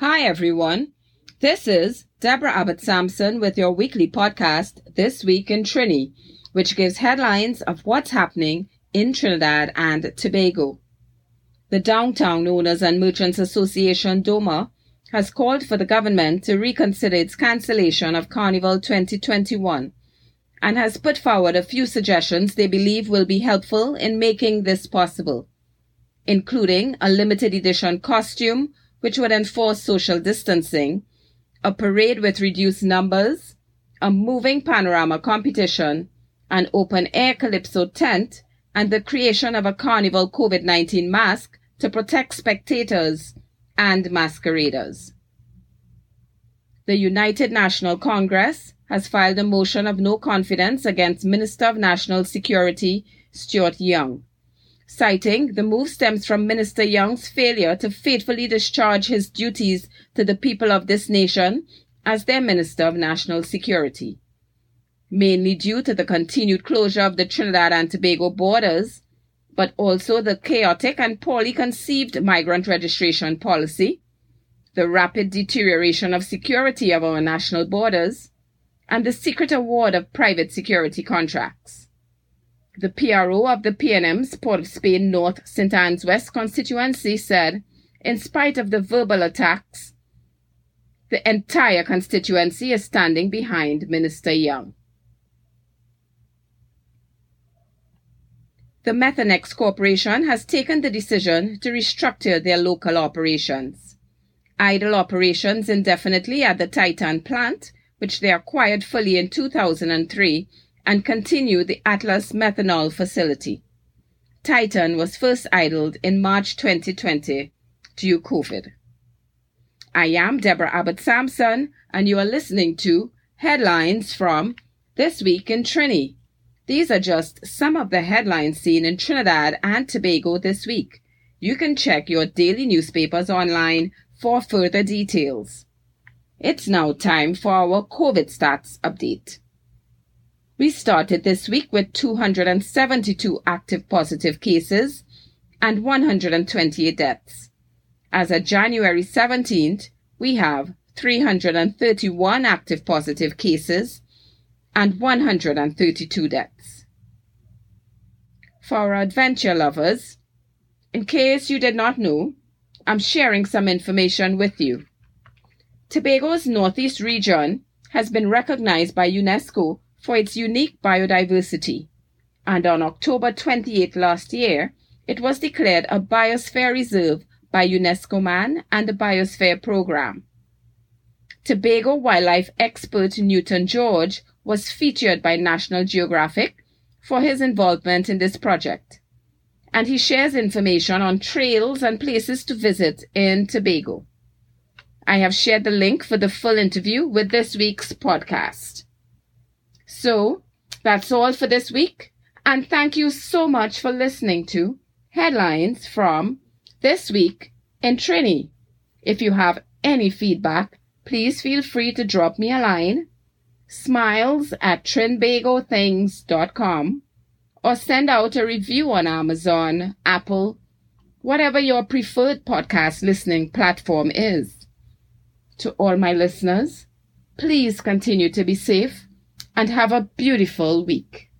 Hi, everyone. This is Deborah Abbott Sampson with your weekly podcast, This Week in Trini, which gives headlines of what's happening in Trinidad and Tobago. The Downtown Owners and Merchants Association, DOMA, has called for the government to reconsider its cancellation of Carnival 2021 and has put forward a few suggestions they believe will be helpful in making this possible, including a limited edition costume which would enforce social distancing, a parade with reduced numbers, a moving panorama competition, an open air calypso tent, and the creation of a carnival COVID 19 mask to protect spectators and masqueraders. The United National Congress has filed a motion of no confidence against Minister of National Security Stuart Young citing the move stems from Minister Young's failure to faithfully discharge his duties to the people of this nation as their Minister of National Security. Mainly due to the continued closure of the Trinidad and Tobago borders, but also the chaotic and poorly conceived migrant registration policy, the rapid deterioration of security of our national borders, and the secret award of private security contracts. The PRO of the PNM's Port of Spain North St. Anne's West constituency said, in spite of the verbal attacks, the entire constituency is standing behind Minister Young. The Methanex Corporation has taken the decision to restructure their local operations. Idle operations indefinitely at the Titan plant, which they acquired fully in 2003, and continue the Atlas methanol facility. Titan was first idled in March 2020 due to COVID. I am Deborah Abbott Sampson, and you are listening to headlines from This Week in Trini. These are just some of the headlines seen in Trinidad and Tobago this week. You can check your daily newspapers online for further details. It's now time for our COVID stats update. We started this week with 272 active positive cases and 128 deaths. As of January 17th, we have 331 active positive cases and 132 deaths. For our adventure lovers, in case you did not know, I'm sharing some information with you. Tobago's northeast region has been recognized by UNESCO for its unique biodiversity. And on October 28 last year, it was declared a biosphere reserve by UNESCO Man and the Biosphere Program. Tobago wildlife expert Newton George was featured by National Geographic for his involvement in this project. And he shares information on trails and places to visit in Tobago. I have shared the link for the full interview with this week's podcast. So that's all for this week. And thank you so much for listening to headlines from this week in Trini. If you have any feedback, please feel free to drop me a line, smiles at trinbagothings.com, or send out a review on Amazon, Apple, whatever your preferred podcast listening platform is. To all my listeners, please continue to be safe and have a beautiful week.